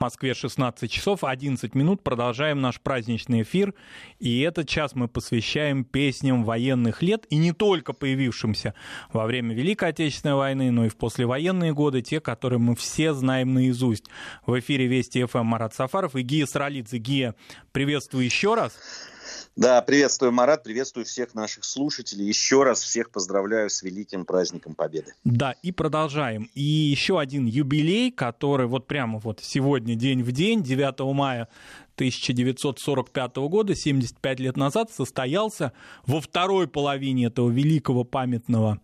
В Москве 16 часов 11 минут. Продолжаем наш праздничный эфир. И этот час мы посвящаем песням военных лет. И не только появившимся во время Великой Отечественной войны, но и в послевоенные годы. Те, которые мы все знаем наизусть. В эфире Вести ФМ Марат Сафаров и Гия Саралидзе. Гия, приветствую еще раз. Да, приветствую, Марат, приветствую всех наших слушателей. Еще раз всех поздравляю с великим праздником Победы. Да, и продолжаем. И еще один юбилей, который вот прямо вот сегодня, день в день, 9 мая 1945 года, 75 лет назад, состоялся во второй половине этого великого памятного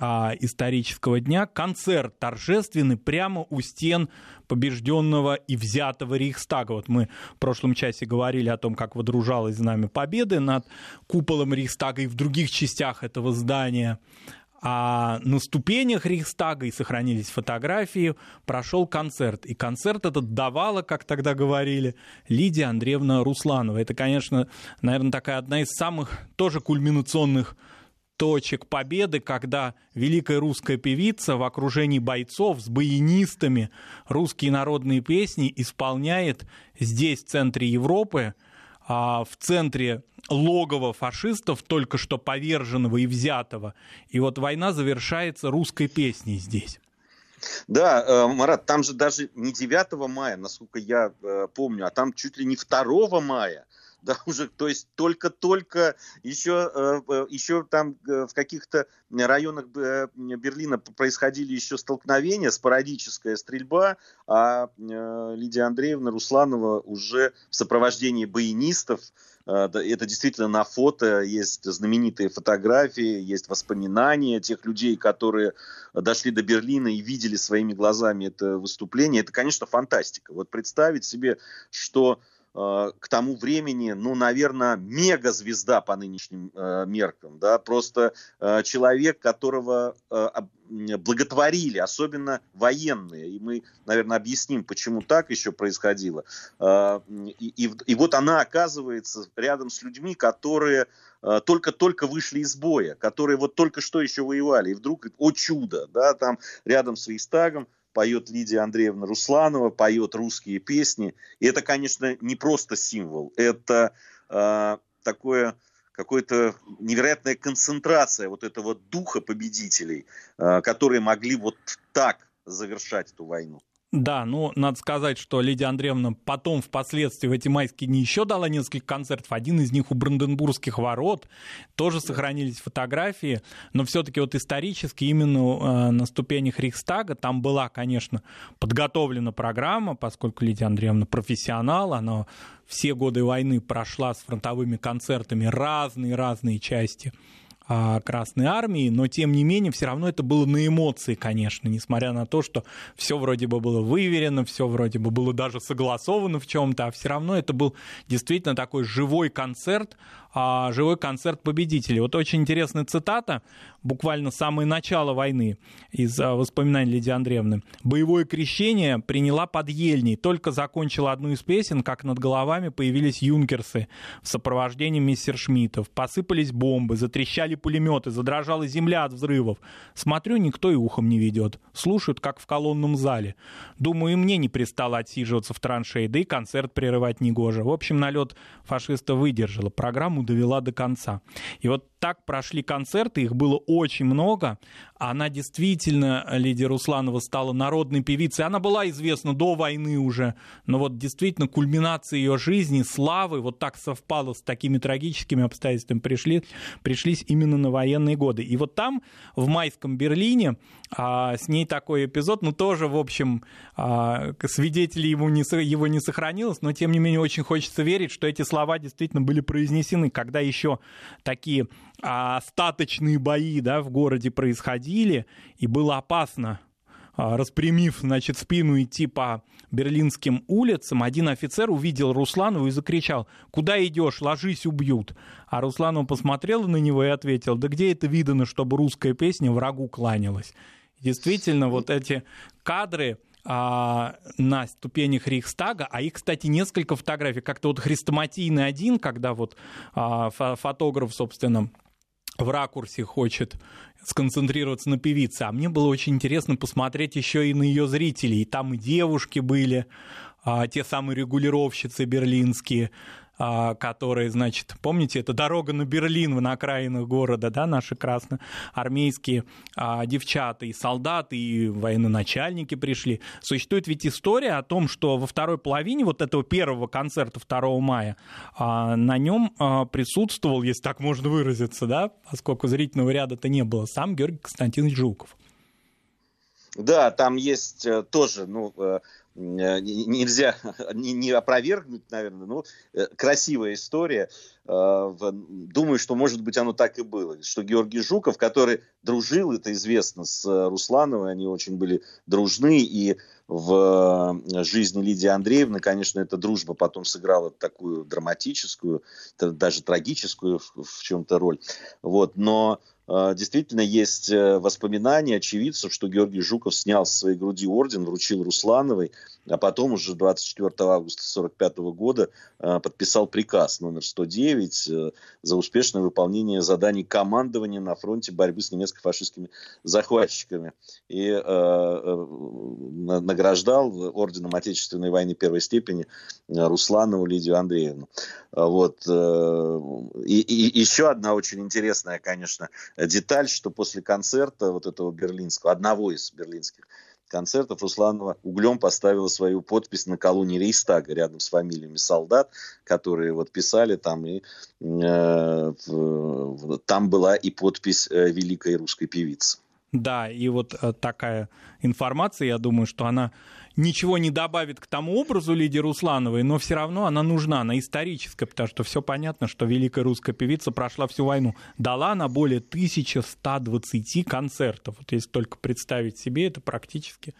а, исторического дня концерт торжественный прямо у стен побежденного и взятого Рейхстага. Вот мы в прошлом часе говорили о том, как водружалось знамя победы над куполом Рейхстага и в других частях этого здания. А на ступенях Рейхстага, и сохранились фотографии, прошел концерт. И концерт этот давала, как тогда говорили, Лидия Андреевна Русланова. Это, конечно, наверное, такая одна из самых тоже кульминационных точек победы, когда великая русская певица в окружении бойцов с баянистами русские народные песни исполняет здесь, в центре Европы, а, в центре логова фашистов, только что поверженного и взятого. И вот война завершается русской песней здесь. Да, э, Марат, там же даже не 9 мая, насколько я э, помню, а там чуть ли не 2 мая да, уже, то есть только-только еще, э, э, еще там э, в каких-то районах Берлина происходили еще столкновения, спорадическая стрельба, а Лидия Андреевна Русланова уже в сопровождении баянистов, это действительно на фото, есть знаменитые фотографии, есть воспоминания тех людей, которые дошли до Берлина и видели своими глазами это выступление. Это, конечно, фантастика. Вот представить себе, что Э, к тому времени, ну, наверное, мегазвезда по нынешним э, меркам, да, просто э, человек, которого э, благотворили, особенно военные, и мы, наверное, объясним, почему так еще происходило. Э, и, и, и вот она оказывается рядом с людьми, которые э, только-только вышли из боя, которые вот только что еще воевали, и вдруг, о чудо, да, там рядом с Рейстагом поет Лидия Андреевна Русланова, поет русские песни. И это, конечно, не просто символ, это э, такое какая-то невероятная концентрация вот этого духа победителей, э, которые могли вот так завершать эту войну. Да, ну, надо сказать, что Лидия Андреевна потом, впоследствии, в эти майские дни еще дала несколько концертов. Один из них у Бранденбургских ворот. Тоже сохранились фотографии. Но все-таки вот исторически именно э, на ступенях Рейхстага там была, конечно, подготовлена программа, поскольку Лидия Андреевна профессионал, она все годы войны прошла с фронтовыми концертами разные-разные части Красной Армии, но тем не менее все равно это было на эмоции, конечно, несмотря на то, что все вроде бы было выверено, все вроде бы было даже согласовано в чем-то, а все равно это был действительно такой живой концерт, а, живой концерт победителей. Вот очень интересная цитата, буквально самое начало войны из а, воспоминаний Лидии Андреевны. «Боевое крещение приняла под Ельней. Только закончила одну из песен, как над головами появились юнкерсы в сопровождении мистер Шмидтов. Посыпались бомбы, затрещали пулеметы, задрожала земля от взрывов. Смотрю, никто и ухом не ведет. Слушают, как в колонном зале. Думаю, и мне не пристало отсиживаться в траншее, да и концерт прерывать негоже. В общем, налет фашиста выдержала. Программу довела до конца. И вот так прошли концерты, их было очень много. Она действительно, Лидия Русланова, стала народной певицей. Она была известна до войны уже, но вот действительно кульминация ее жизни, славы, вот так совпало с такими трагическими обстоятельствами, пришли, пришлись именно на военные годы. И вот там, в майском Берлине, а, с ней такой эпизод, ну тоже, в общем, а, свидетелей ему не, его не сохранилось, но тем не менее очень хочется верить, что эти слова действительно были произнесены, когда еще такие а, остаточные бои да, в городе происходили, и было опасно а, распрямив, значит, спину идти по берлинским улицам, один офицер увидел Русланову и закричал, куда идешь, ложись, убьют. А Русланова посмотрела на него и ответил, да где это видано, чтобы русская песня врагу кланялась. Действительно, вот эти кадры, а, на ступенях Рейхстага, а их, кстати, несколько фотографий, как-то вот хрестоматийный один, когда вот а, фотограф, собственно, в ракурсе хочет сконцентрироваться на певице, а мне было очень интересно посмотреть еще и на ее зрителей, там и девушки были, а, те самые регулировщицы берлинские, которые, значит, помните, это дорога на Берлин на окраинах города, да, наши красноармейские а, девчата и солдаты, и военачальники пришли. Существует ведь история о том, что во второй половине вот этого первого концерта 2 мая а, на нем а, присутствовал, если так можно выразиться, да, поскольку зрительного ряда-то не было, сам Георгий Константинович Жуков. Да, там есть э, тоже, ну, Э, нельзя не, опровергнуть, наверное, но э, красивая история. Э, думаю, что, может быть, оно так и было. Что Георгий Жуков, который дружил, это известно, с Руслановой, они очень были дружны, и в жизни Лидии Андреевны, конечно, эта дружба потом сыграла такую драматическую, даже трагическую в чем-то роль. Вот. Но действительно есть э, воспоминания очевидцев, что Георгий Жуков снял с своей груди орден, вручил Руслановой, а потом уже 24 августа 1945 года а, подписал приказ номер 109 э, за успешное выполнение заданий командования на фронте борьбы с немецко-фашистскими захватчиками. И э, э, награждал орденом Отечественной войны первой степени Русланову Лидию Андреевну. Вот. И, и еще одна очень интересная, конечно, деталь, что после концерта вот этого берлинского, одного из берлинских концертов Русланова углем поставила свою подпись на колонне Рейстага рядом с фамилиями солдат, которые вот писали там, и э, там была и подпись э, великой русской певицы. Да, и вот э, такая информация, я думаю, что она ничего не добавит к тому образу Лидии Руслановой, но все равно она нужна, она историческая, потому что все понятно, что великая русская певица прошла всю войну. Дала она более 1120 концертов. Вот если только представить себе, это практически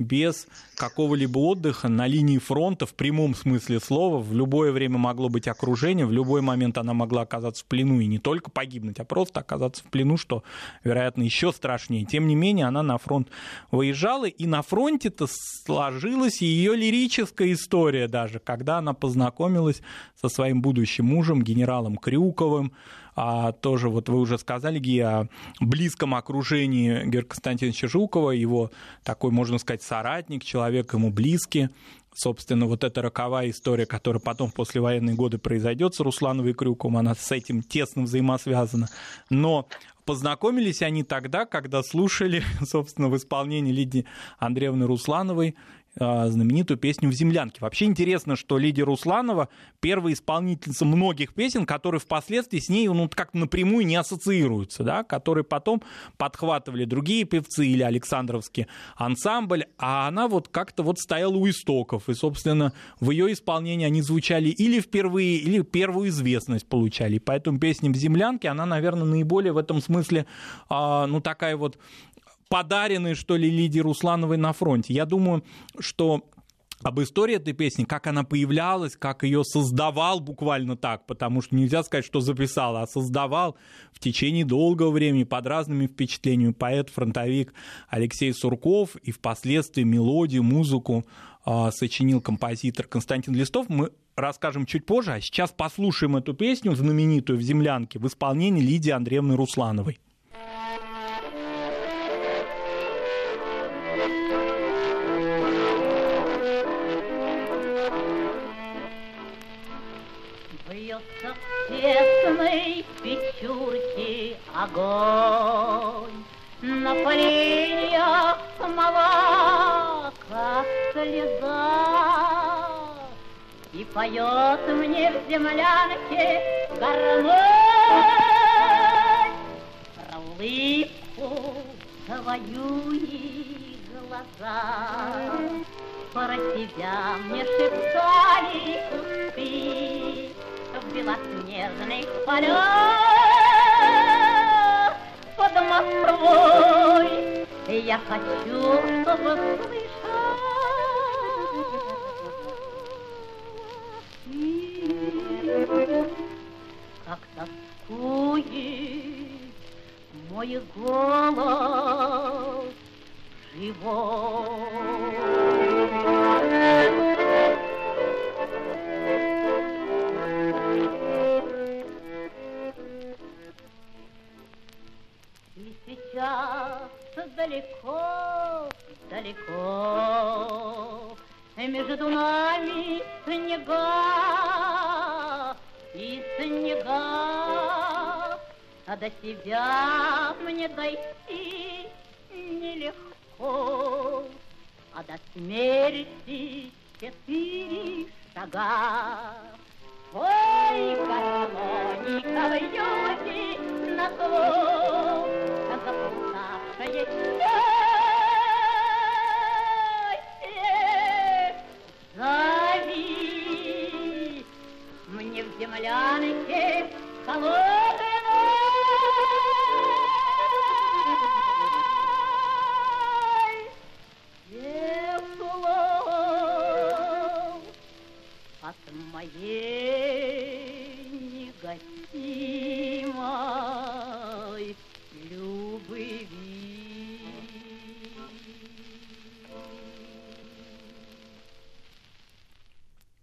без какого-либо отдыха на линии фронта в прямом смысле слова. В любое время могло быть окружение, в любой момент она могла оказаться в плену и не только погибнуть, а просто оказаться в плену, что, вероятно, еще страшнее. Тем не менее, она на фронт выезжала, и на фронте-то сложилась ее лирическая история даже, когда она познакомилась со своим будущим мужем, генералом Крюковым, а тоже вот вы уже сказали, Ги, о близком окружении Георгия Константиновича Жукова, его такой, можно сказать, соратник, человек ему близкий. Собственно, вот эта роковая история, которая потом в послевоенные годы произойдет с Руслановой Крюковым, она с этим тесно взаимосвязана. Но познакомились они тогда, когда слушали, собственно, в исполнении Лидии Андреевны Руслановой знаменитую песню «В землянке». Вообще интересно, что Лидия Русланова первая исполнительница многих песен, которые впоследствии с ней ну, как-то напрямую не ассоциируются, да, которые потом подхватывали другие певцы или Александровский ансамбль, а она вот как-то вот стояла у истоков, и, собственно, в ее исполнении они звучали или впервые, или первую известность получали. Поэтому песня «В землянке», она, наверное, наиболее в этом смысле, а, ну, такая вот подаренные, что ли, Лидии Руслановой на фронте. Я думаю, что об истории этой песни, как она появлялась, как ее создавал буквально так, потому что нельзя сказать, что записал, а создавал в течение долгого времени под разными впечатлениями поэт-фронтовик Алексей Сурков и впоследствии мелодию, музыку э, сочинил композитор Константин Листов. Мы расскажем чуть позже, а сейчас послушаем эту песню знаменитую в «Землянке» в исполнении Лидии Андреевны Руслановой. Поет мне в землянке гармонь Про улыбку твою и глаза. Про тебя мне шептали кусты, в белоснежных полях под Москвой. Я хочу, чтобы мой голос живой. сейчас далеко, далеко между нами снега и снега, а до тебя мне дойти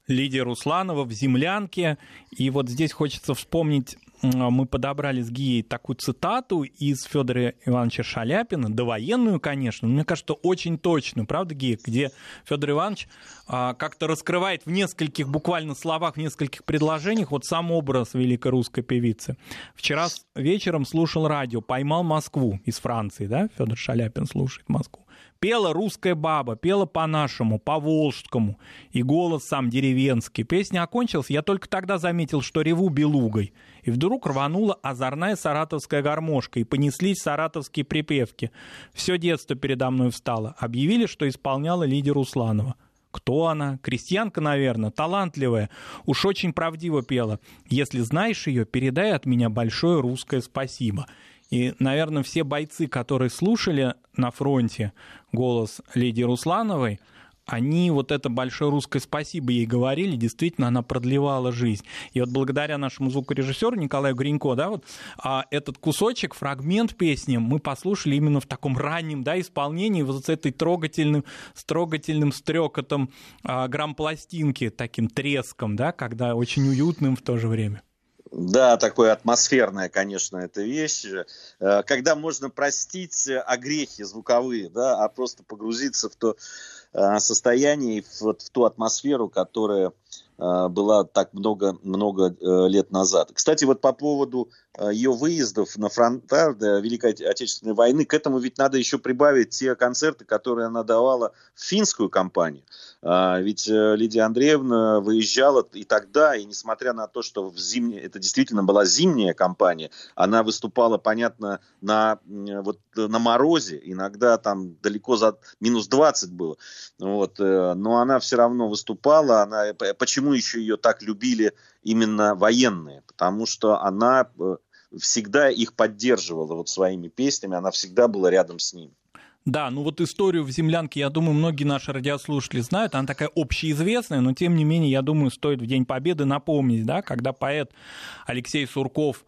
Лидия Русланова в «Землянке». И вот здесь хочется вспомнить, м, мы подобрали с Гией такую цитату из Федора Ивановича Шаляпина, довоенную, конечно, но мне кажется, очень точную, правда, Гия, где Федор Иванович а, как-то раскрывает в нескольких буквально словах, в нескольких предложениях вот сам образ великой русской певицы. Вчера вечером слушал радио, поймал Москву из Франции, да, Федор Шаляпин слушает Москву. Пела русская баба, пела по-нашему, по-волжскому, и голос сам деревенский. Песня окончилась, я только тогда заметил, что реву белугой. И вдруг рванула озорная саратовская гармошка, и понеслись саратовские припевки. Все детство передо мной встало. Объявили, что исполняла Лидия Русланова. Кто она? Крестьянка, наверное, талантливая. Уж очень правдиво пела. Если знаешь ее, передай от меня большое русское спасибо. И, наверное, все бойцы, которые слушали на фронте голос Лидии Руслановой, они вот это большое русское спасибо ей говорили, действительно, она продлевала жизнь. И вот благодаря нашему звукорежиссеру Николаю Гринько, да, вот а, этот кусочек, фрагмент песни мы послушали именно в таком раннем, да, исполнении, вот с этой трогательным, с трогательным стрекотом а, грампластинки, таким треском, да, когда очень уютным в то же время. Да, такое атмосферная, конечно, эта вещь. Э, Когда можно простить э, огрехи звуковые, да, а просто погрузиться в то состояние и в, вот в ту атмосферу, которая э, была так много, много э, лет назад. Кстати, вот по поводу э, ее выездов на фронта Великой Отечественной войны, к этому ведь надо еще прибавить те концерты, которые она давала в финскую кампанию. А, Ведь э, Лидия Андреевна выезжала и тогда, и несмотря на то, что в зимнее, это действительно была зимняя кампания, она выступала, понятно, на, вот, на морозе, иногда там далеко за минус 20 было. Вот, э, но она все равно выступала. Она, п- почему еще ее так любили именно военные? Потому что она э, всегда их поддерживала вот своими песнями, она всегда была рядом с ними. Да, ну вот историю в «Землянке», я думаю, многие наши радиослушатели знают. Она такая общеизвестная, но тем не менее, я думаю, стоит в День Победы напомнить, да, когда поэт Алексей Сурков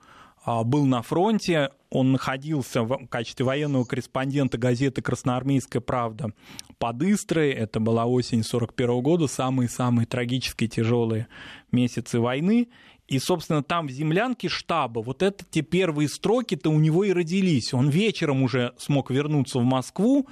был на фронте, он находился в качестве военного корреспондента газеты «Красноармейская правда» под Истрой. Это была осень 41 года, самые-самые трагические, тяжелые месяцы войны. И, собственно, там в землянке штаба вот это те первые строки-то у него и родились. Он вечером уже смог вернуться в Москву,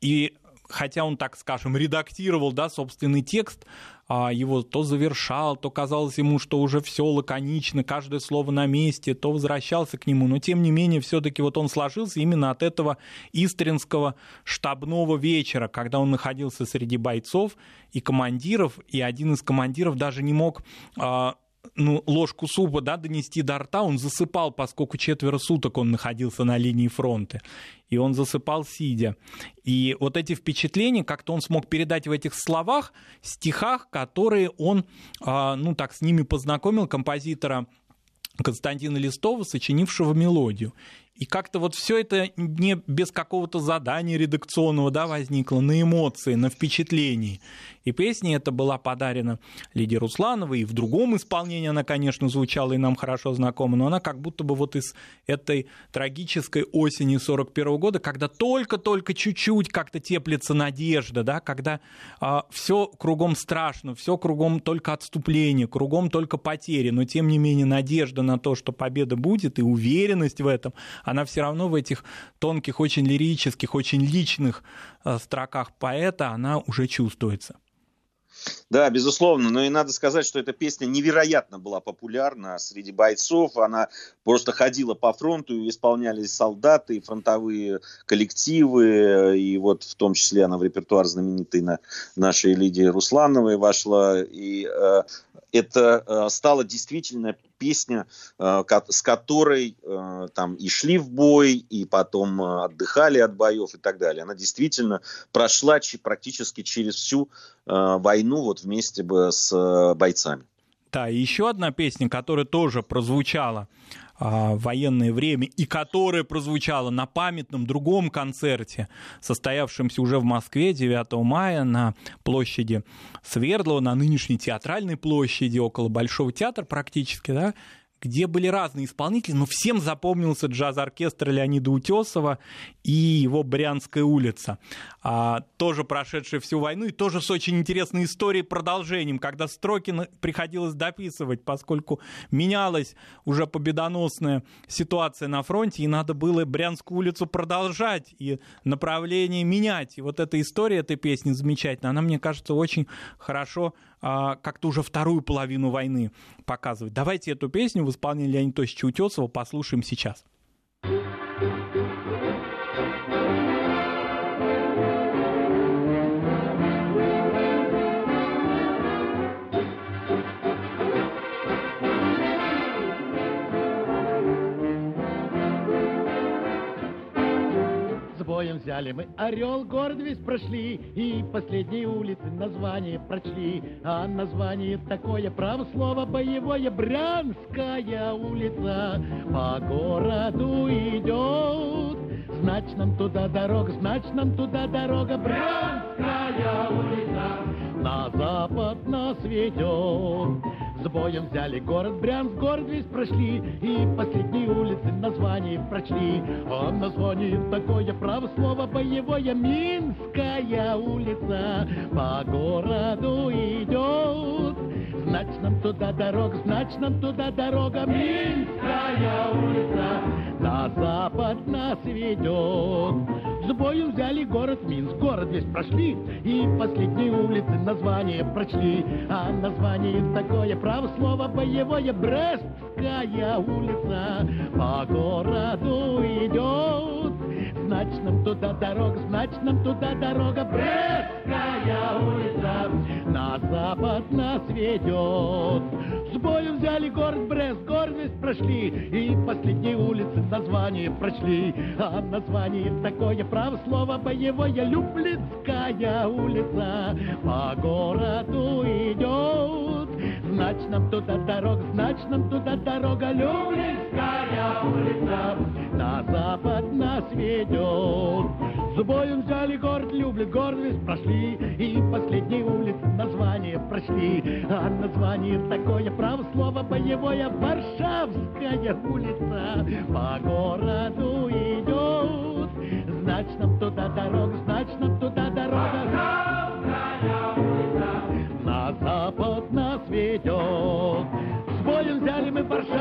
и хотя он, так скажем, редактировал да, собственный текст, а, его то завершал, то казалось ему, что уже все лаконично, каждое слово на месте, то возвращался к нему, но тем не менее все-таки вот он сложился именно от этого истринского штабного вечера, когда он находился среди бойцов и командиров, и один из командиров даже не мог а, ну, ложку супа да, донести до рта, он засыпал, поскольку четверо суток он находился на линии фронта. И он засыпал сидя. И вот эти впечатления как-то он смог передать в этих словах, стихах, которые он, а, ну так, с ними познакомил композитора Константина Листова, сочинившего мелодию. И как-то вот все это не без какого-то задания редакционного да, возникло, на эмоции, на впечатлении. И песня эта была подарена Лидии Руслановой, и в другом исполнении она, конечно, звучала и нам хорошо знакома, но она как будто бы вот из этой трагической осени 41 года, когда только-только чуть-чуть как-то теплится надежда, да, когда а, все кругом страшно, все кругом только отступление, кругом только потери, но тем не менее надежда на то, что победа будет, и уверенность в этом, она все равно в этих тонких, очень лирических, очень личных э, строках поэта, она уже чувствуется. Да, безусловно, но и надо сказать, что эта песня невероятно была популярна среди бойцов, она просто ходила по фронту, и исполнялись солдаты, и фронтовые коллективы, и вот в том числе она в репертуар знаменитой на нашей Лидии Руслановой вошла, и э, это э, стало действительно песня, э, с которой э, там и шли в бой, и потом отдыхали от боев и так далее. Она действительно прошла практически через всю войну вот вместе бы с бойцами. Да, и еще одна песня, которая тоже прозвучала а, военное время и которая прозвучала на памятном другом концерте, состоявшемся уже в Москве 9 мая на площади Свердлова, на нынешней театральной площади, около Большого театра практически, да, где были разные исполнители, но всем запомнился джаз-оркестр Леонида Утесова и его «Брянская улица», а, тоже прошедшая всю войну и тоже с очень интересной историей, продолжением, когда строки приходилось дописывать, поскольку менялась уже победоносная ситуация на фронте, и надо было Брянскую улицу продолжать и направление менять. И вот эта история этой песни замечательная, она, мне кажется, очень хорошо как-то уже вторую половину войны показывает. Давайте эту песню в исполнении Леонида Тосича Утесова послушаем сейчас. Боем взяли мы Орел, город весь прошли, и последние улицы название прочли. А название такое, право слово боевое, Брянская улица по городу идет. Значит, нам туда дорога, значит, нам туда дорога, Брянская улица на запад нас ведет. С боем взяли город Брянск, город весь прошли, И последние улицы название прочли. А название такое, право слово боевое, Минская улица по городу идет. Значит, нам туда дорога, значит, нам туда дорога, Минская улица на запад нас ведет. С бою взяли город Минск, город весь прошли, и последние улицы название прочли. А название такое, право слово боевое, Брестская улица по городу идет. Значит, нам туда дорога, значит, нам туда дорога, Брестская улица на запад нас ведет. С боем взяли город Брест, город весь прошли, и последние улицы название прочли. А название такое, право слово боевое, Люблинская улица по городу идет. Значит, нам туда дорога, значит, нам туда дорога, Люблинская улица на запад нас ведет. С боем взяли город Люблин, город весь прошли, и последние улицы название прочли. А название такое, право слово боевое, Варшавская улица по городу идет. Значит, нам туда дорога,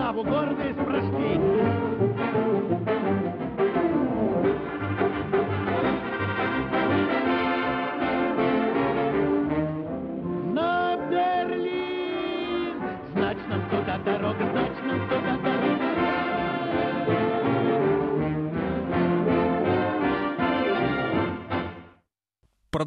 мы Варшаву, город весь прошли.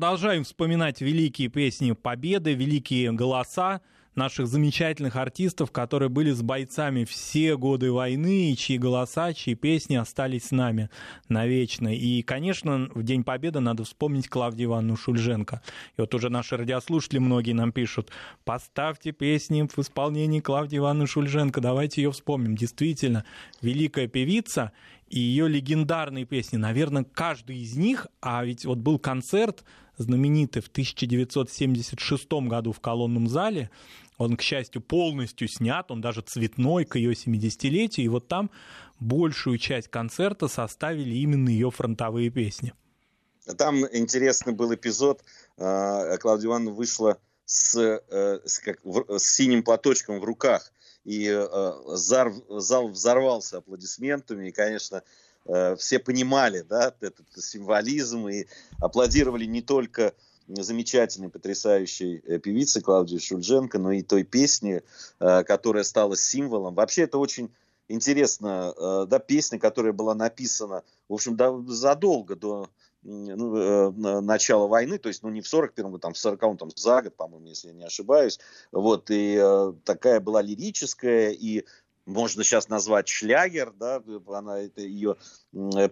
продолжаем вспоминать великие песни Победы, великие голоса наших замечательных артистов, которые были с бойцами все годы войны, и чьи голоса, чьи песни остались с нами навечно. И, конечно, в День Победы надо вспомнить Клавдию Ивановну Шульженко. И вот уже наши радиослушатели многие нам пишут, поставьте песни в исполнении Клавдии Ивановны Шульженко, давайте ее вспомним. Действительно, великая певица, и ее легендарные песни, наверное, каждый из них, а ведь вот был концерт знаменитый в 1976 году в колонном зале. Он, к счастью, полностью снят, он даже цветной к ее 70-летию, и вот там большую часть концерта составили именно ее фронтовые песни. Там интересный был эпизод. А, Клавдия Ивановна вышла с, э, с, как, с синим платочком в руках, и э, зал, зал взорвался аплодисментами, и, конечно, Э, все понимали да, этот символизм и аплодировали не только замечательной, потрясающей э, певицы Клавдии Шульженко, но и той песни, э, которая стала символом. Вообще это очень интересно, э, да, песня, которая была написана, в общем, задолго до ну, начала войны, то есть, ну, не в 41-м году, там, в 40-м, там, за год, по-моему, если я не ошибаюсь, вот, и такая была лирическая, и можно сейчас назвать шлягер, да, она это ее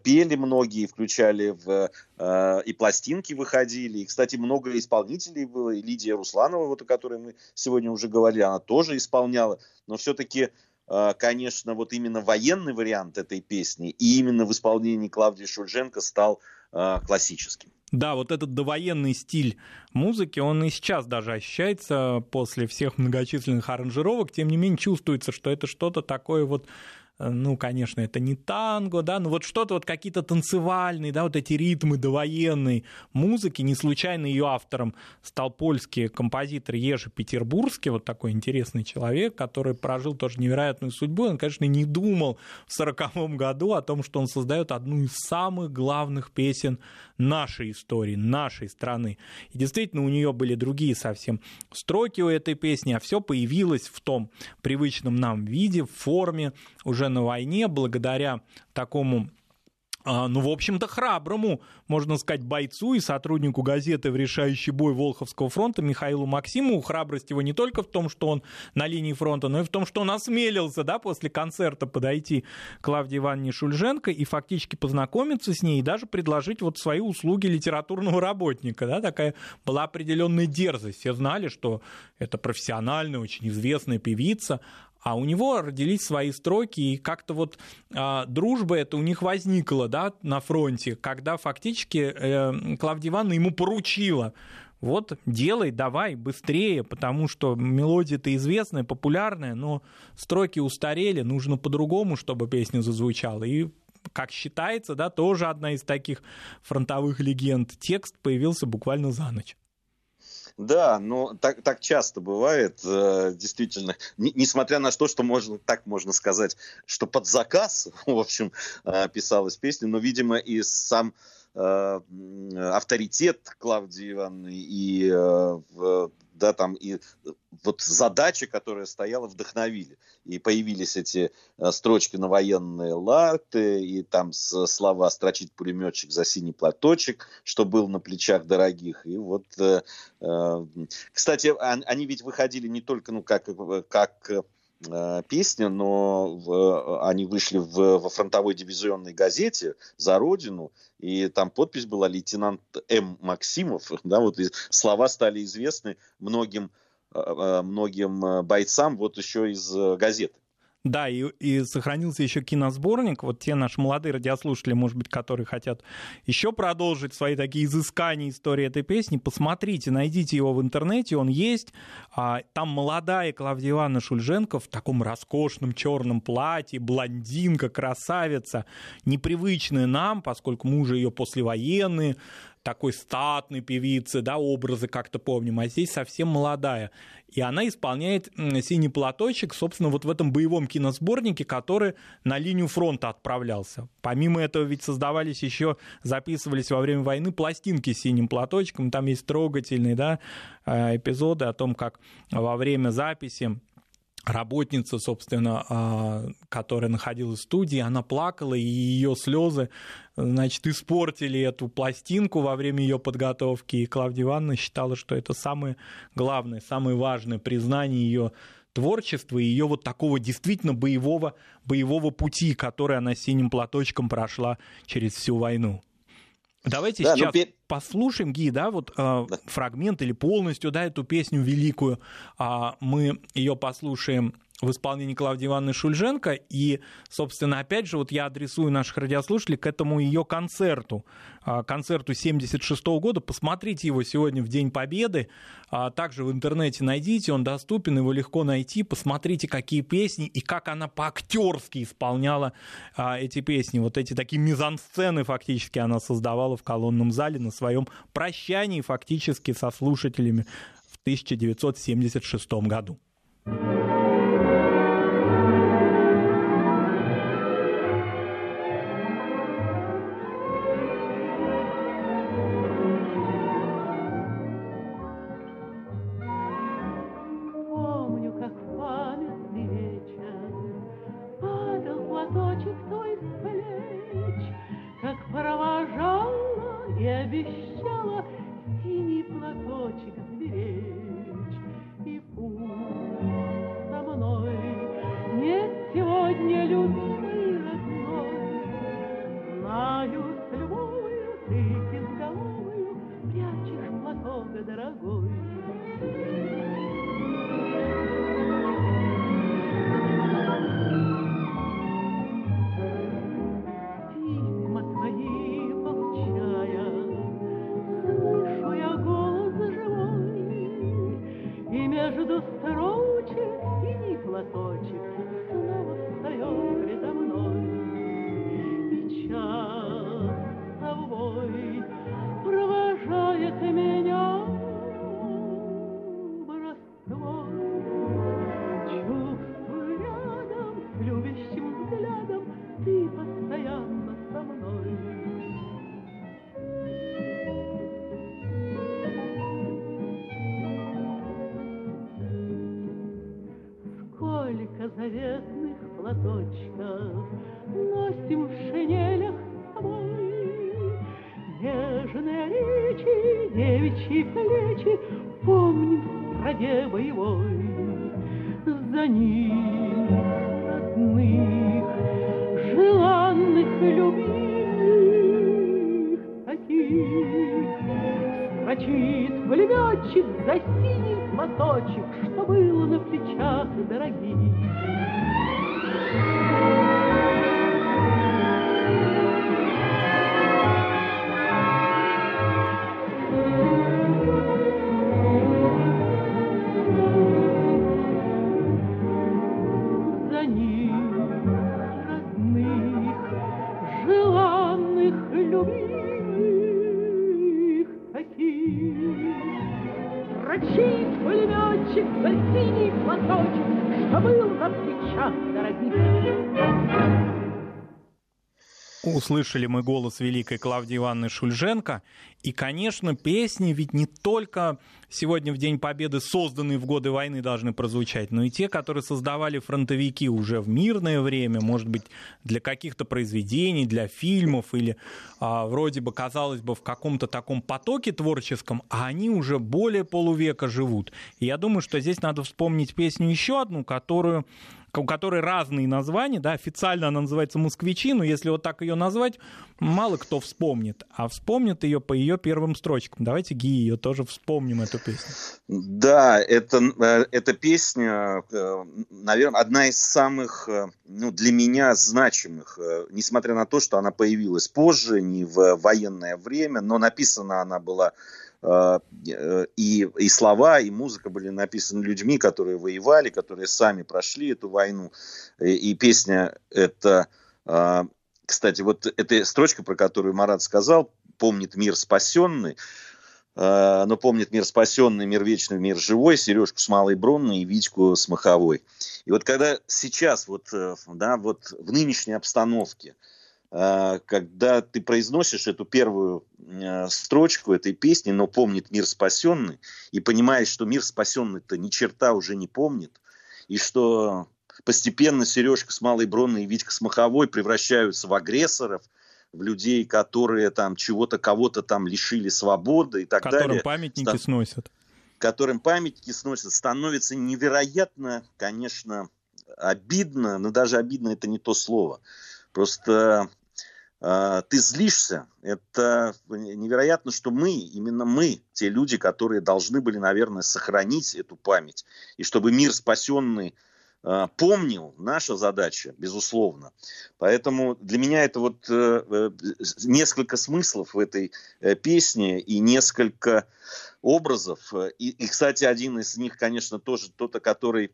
пели многие, включали в э, и пластинки выходили, и, кстати, много исполнителей было, и Лидия Русланова, вот о которой мы сегодня уже говорили, она тоже исполняла, но все-таки э, конечно, вот именно военный вариант этой песни и именно в исполнении Клавдии Шульженко стал э, классическим. Да, вот этот довоенный стиль музыки, он и сейчас даже ощущается после всех многочисленных аранжировок, тем не менее чувствуется, что это что-то такое вот ну, конечно, это не танго, да, но вот что-то вот какие-то танцевальные, да, вот эти ритмы довоенной музыки, не случайно ее автором стал польский композитор Ежи Петербургский, вот такой интересный человек, который прожил тоже невероятную судьбу, он, конечно, не думал в сороковом году о том, что он создает одну из самых главных песен нашей истории, нашей страны. И действительно, у нее были другие совсем строки у этой песни, а все появилось в том привычном нам виде, в форме уже на войне, благодаря такому а, ну, в общем-то, храброму, можно сказать, бойцу и сотруднику газеты в решающий бой Волховского фронта Михаилу Максимову. Храбрость его не только в том, что он на линии фронта, но и в том, что он осмелился, да, после концерта подойти к Клавдии Ивановне Шульженко и фактически познакомиться с ней и даже предложить вот свои услуги литературного работника, да, такая была определенная дерзость. Все знали, что это профессиональная, очень известная певица, а у него родились свои строки, и как-то вот а, дружба это у них возникла, да, на фронте, когда фактически э, Клавдия Ивановна ему поручила вот делай, давай, быстрее, потому что мелодия-то известная, популярная, но строки устарели, нужно по-другому, чтобы песня зазвучала. И как считается, да, тоже одна из таких фронтовых легенд. Текст появился буквально за ночь. Да, но так, так часто бывает, э, действительно, Н- несмотря на то, что можно, так можно сказать, что под заказ, в общем, э, писалась песня, но, видимо, и сам э, авторитет Клавдии Ивановны и да, там и вот задачи, которая стояла, вдохновили. И появились эти э, строчки на военные латы, и там слова «строчит пулеметчик за синий платочек», что был на плечах дорогих. И вот, э, э, кстати, они ведь выходили не только, ну, как, как Э, песня, но в, они вышли в, во фронтовой дивизионной газете «За Родину», и там подпись была «Лейтенант М. Максимов». Да, вот слова стали известны многим, э, э, многим бойцам вот еще из газеты. Да, и, и сохранился еще киносборник. Вот те наши молодые радиослушатели, может быть, которые хотят еще продолжить свои такие изыскания истории этой песни, посмотрите, найдите его в интернете, он есть. А, там молодая Клавдия Ивановна Шульженко в таком роскошном черном платье, блондинка, красавица, непривычная нам, поскольку мы уже ее послевоенные, такой статной певицы, да, образы как-то помним, а здесь совсем молодая. И она исполняет «Синий платочек», собственно, вот в этом боевом киносборнике, который на линию фронта отправлялся. Помимо этого ведь создавались еще, записывались во время войны пластинки с «Синим платочком», там есть трогательные, да, э, эпизоды о том, как во время записи работница, собственно, а, которая находилась в студии, она плакала, и ее слезы, значит, испортили эту пластинку во время ее подготовки. И Клавдия Ивановна считала, что это самое главное, самое важное признание ее творчества и ее вот такого действительно боевого, боевого пути, который она синим платочком прошла через всю войну. Давайте да, сейчас ну, послушаем, Ги, да, вот э, да. фрагмент или полностью, да, эту песню великую. Э, мы ее послушаем в исполнении Клавдии Ивановны Шульженко. И, собственно, опять же, вот я адресую наших радиослушателей к этому ее концерту, а, концерту 76 года. Посмотрите его сегодня в День Победы. А, также в интернете найдите, он доступен, его легко найти. Посмотрите, какие песни и как она по-актерски исполняла а, эти песни. Вот эти такие мизансцены фактически она создавала в колонном зале на своем прощании фактически со слушателями в 1976 году. お。Строчит пулеметчик за синий платочек, Что было на плечах дорогих. Услышали мы голос великой Клавдии Ивановны Шульженко. И, конечно, песни ведь не только сегодня в День Победы, созданные в годы войны, должны прозвучать, но и те, которые создавали фронтовики уже в мирное время, может быть, для каких-то произведений, для фильмов или а, вроде бы, казалось бы, в каком-то таком потоке творческом, а они уже более полувека живут. И я думаю, что здесь надо вспомнить песню еще одну, которую у которой разные названия, да, официально она называется «Москвичи», но если вот так ее назвать, мало кто вспомнит, а вспомнит ее по ее первым строчкам. Давайте, Ги, ее тоже вспомним, эту песню. Да, это, э, эта песня, э, наверное, одна из самых, э, ну, для меня значимых, несмотря на то, что она появилась позже, не в военное время, но написана она была и, и слова, и музыка были написаны людьми, которые воевали, которые сами прошли эту войну. И, и песня это, кстати, вот эта строчка, про которую Марат сказал, помнит мир спасенный, но помнит мир спасенный, мир вечный, мир живой, Сережку с Малой Бронной и Витьку с Маховой. И вот когда сейчас, вот, да, вот в нынешней обстановке, когда ты произносишь эту первую строчку этой песни, но помнит мир спасенный, и понимаешь, что мир спасенный-то ни черта уже не помнит, и что постепенно Сережка с Малой Бронной и Витька с Маховой превращаются в агрессоров, в людей, которые там чего-то, кого-то там лишили свободы и так Которым далее. памятники Стан... сносят. Которым памятники сносят, становится невероятно, конечно, обидно, но даже обидно это не то слово. Просто ты злишься. Это невероятно, что мы, именно мы, те люди, которые должны были, наверное, сохранить эту память. И чтобы мир спасенный помнил, наша задача, безусловно. Поэтому для меня это вот несколько смыслов в этой песне и несколько образов. И, и, кстати, один из них, конечно, тоже тот, который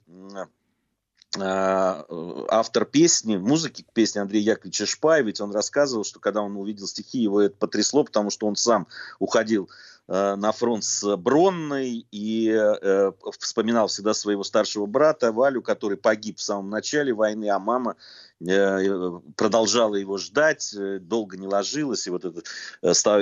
автор песни, музыки к песне Андрей Яковлевич ведь он рассказывал, что когда он увидел стихи, его это потрясло, потому что он сам уходил на фронт с Бронной и э, вспоминал всегда своего старшего брата Валю, который погиб в самом начале войны, а мама э, продолжала его ждать, долго не ложилась, и вот это,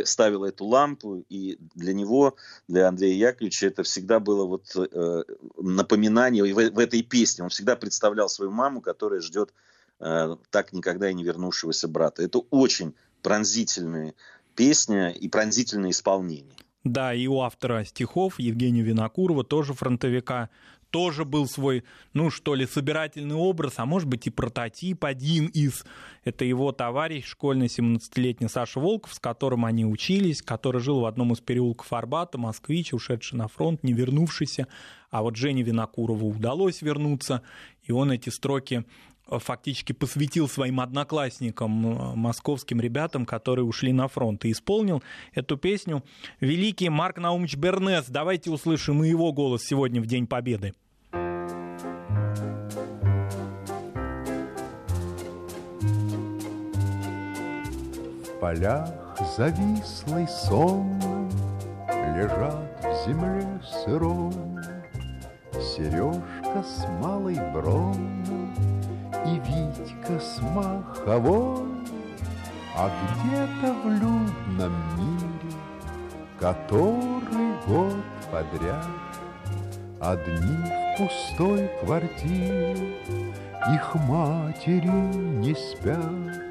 ставила эту лампу, и для него, для Андрея Яковлевича, это всегда было вот э, напоминание в, в этой песне. Он всегда представлял свою маму, которая ждет э, так никогда и не вернувшегося брата. Это очень пронзительная песня и пронзительное исполнение. Да, и у автора стихов Евгения Винокурова, тоже фронтовика, тоже был свой, ну что ли, собирательный образ, а может быть и прототип один из. Это его товарищ, школьный 17-летний Саша Волков, с которым они учились, который жил в одном из переулков Арбата, москвич, ушедший на фронт, не вернувшийся. А вот Жене Винокурову удалось вернуться, и он эти строки Э, фактически посвятил своим одноклассникам, э, московским ребятам, которые ушли на фронт, и исполнил эту песню великий Марк Наумович Бернес. Давайте услышим и его голос сегодня в День Победы. В полях завислый сон Лежат в земле сырой Сережка с малой бронь и Витька с маховой А где-то в людном мире Который год подряд Одни в пустой квартире Их матери не спят.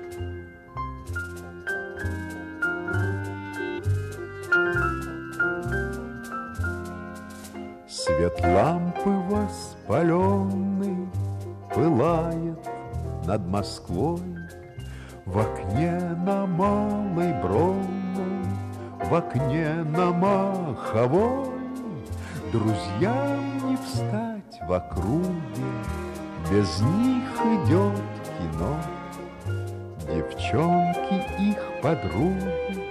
Свет лампы воспаленный Пылает над Москвой. В окне на Малой Бронной В окне на Маховой. Друзьям не встать в округе Без них идет кино. Девчонки их подруги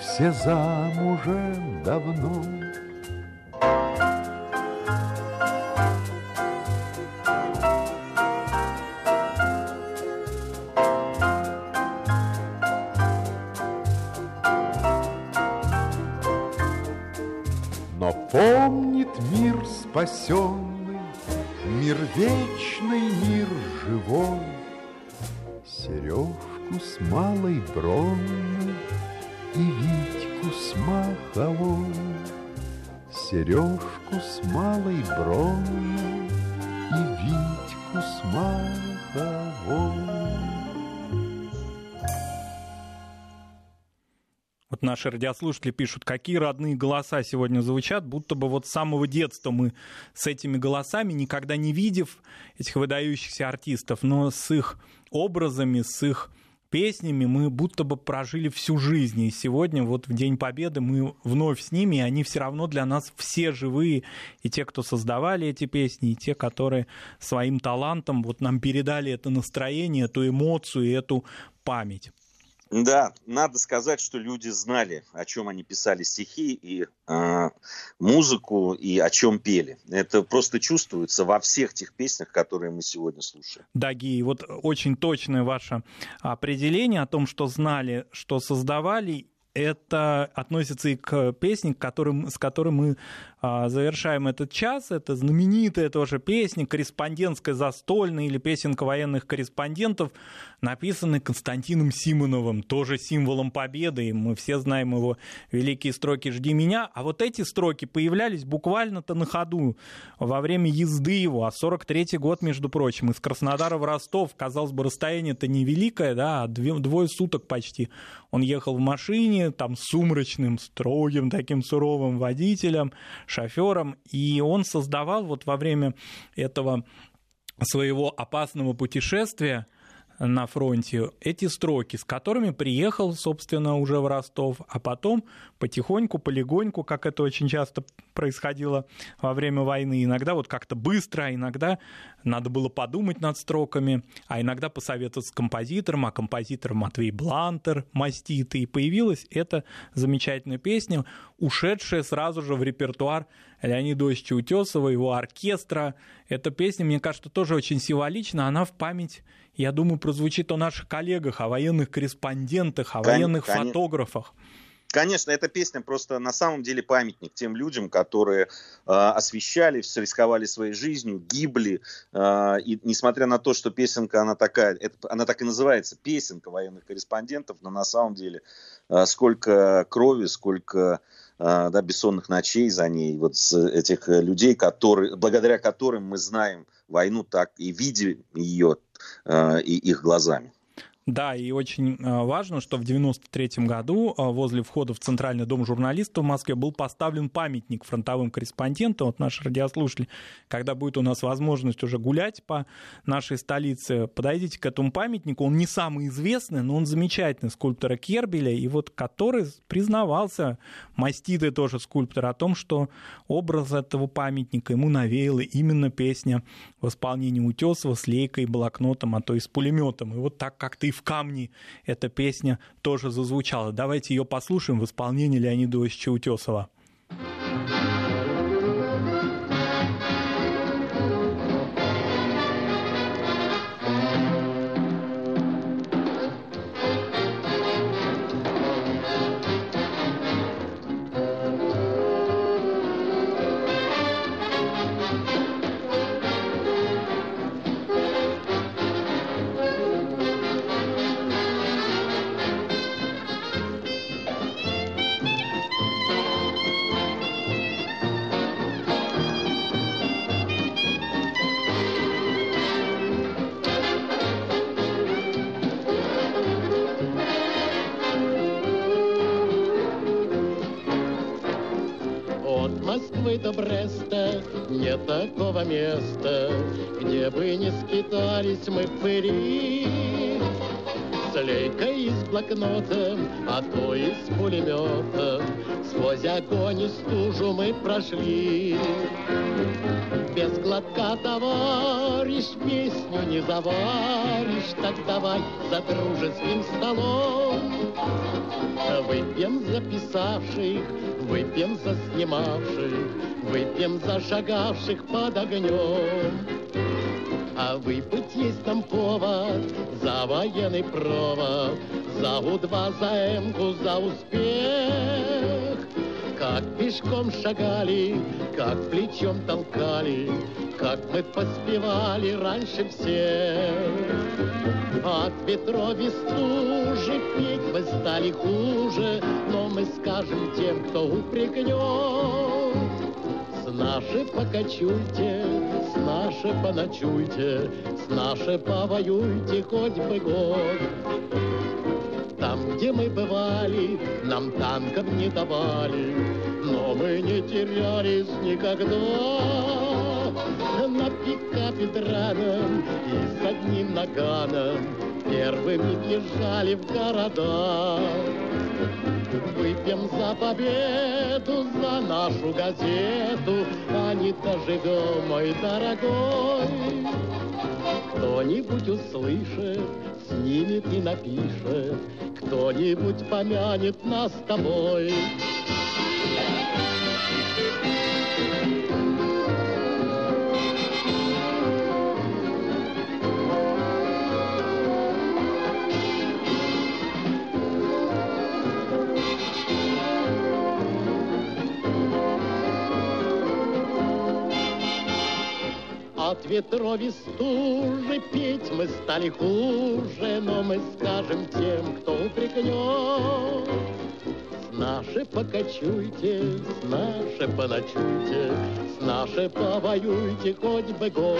Все замужем давно Сережку с малой бронной И Витьку с маховой. Вот наши радиослушатели пишут, какие родные голоса сегодня звучат, будто бы вот с самого детства мы с этими голосами, никогда не видев этих выдающихся артистов, но с их образами, с их песнями мы будто бы прожили всю жизнь. И сегодня, вот в День Победы, мы вновь с ними, и они все равно для нас все живые. И те, кто создавали эти песни, и те, которые своим талантом вот нам передали это настроение, эту эмоцию и эту память. Да, надо сказать, что люди знали, о чем они писали стихи и э, музыку, и о чем пели. Это просто чувствуется во всех тех песнях, которые мы сегодня слушаем. Да, Ги, вот очень точное ваше определение о том, что знали, что создавали, это относится и к которым, с которой мы завершаем этот час. Это знаменитая тоже песня, корреспондентская застольная или песенка военных корреспондентов, написанная Константином Симоновым, тоже символом победы. И мы все знаем его великие строки «Жди меня». А вот эти строки появлялись буквально-то на ходу во время езды его. А 43-й год, между прочим, из Краснодара в Ростов. Казалось бы, расстояние-то невеликое, да, а двое суток почти. Он ехал в машине, там, сумрачным, строгим таким суровым водителем, шофером, и он создавал вот во время этого своего опасного путешествия на фронте эти строки, с которыми приехал, собственно, уже в Ростов, а потом потихоньку, полегоньку, как это очень часто происходило во время войны, иногда вот как-то быстро, а иногда надо было подумать над строками, а иногда посоветоваться с композитором, а композитор Матвей Блантер, маститый, и появилась эта замечательная песня, ушедшая сразу же в репертуар Леонида Осича Утесова, его оркестра. Эта песня, мне кажется, тоже очень символична, она в память я думаю, прозвучит о наших коллегах, о военных корреспондентах, о военных конечно. фотографах. Конечно, эта песня просто на самом деле памятник тем людям, которые э, освещали, все рисковали своей жизнью, гибли. Э, и несмотря на то, что песенка, она такая, это, она так и называется, песенка военных корреспондентов, но на самом деле э, сколько крови, сколько э, да, бессонных ночей за ней, вот с этих людей, которые, благодаря которым мы знаем войну так и видим ее Э, и их глазами. Да, и очень э, важно, что в 1993 году э, возле входа в Центральный дом журналистов в Москве был поставлен памятник фронтовым корреспондентам. Вот наши радиослушатели, когда будет у нас возможность уже гулять по нашей столице, подойдите к этому памятнику. Он не самый известный, но он замечательный, скульптора Кербеля, и вот который признавался, маститый тоже скульптор, о том, что образ этого памятника ему навеяла именно песня в исполнении Утесова с лейкой, блокнотом, а то и с пулеметом. И вот так как-то и в камне эта песня тоже зазвучала. Давайте ее послушаем в исполнении Леонида Осича Утесова. Бреста нет такого места, где бы не скитались мы пыри. С лейкой и с блокнотом, а то и с пулеметом, сквозь огонь и стужу мы прошли. Без глотка, товарищ, песню не заваришь, так давай за дружеским столом. Выпьем за писавших, выпьем за снимавших, выпьем за шагавших под огнем. А выпить есть нам повод за военный провод, за У-2, за Эмку, за успех. Как пешком шагали, как плечом толкали, как мы поспевали раньше всех. От ветров и стужи петь мы стали хуже, но мы скажем тем, кто упрекнет. С нашей покачуйте, с нашей поночуйте, с нашей повоюйте хоть бы год. Там, где мы бывали, нам танков не давали, но мы не терялись никогда. На пикапе драном и с одним наганом первыми въезжали в города. Выпьем за победу, за нашу газету, а не доживем, мой дорогой. Кто-нибудь услышит, снимет и напишет, кто-нибудь помянет нас с тобой. От ветров и стужи петь мы стали хуже, но мы скажем тем, кто упрекнет. С нашей покачуйте, с нашей поночуйте, с нашей повоюйте хоть бы год.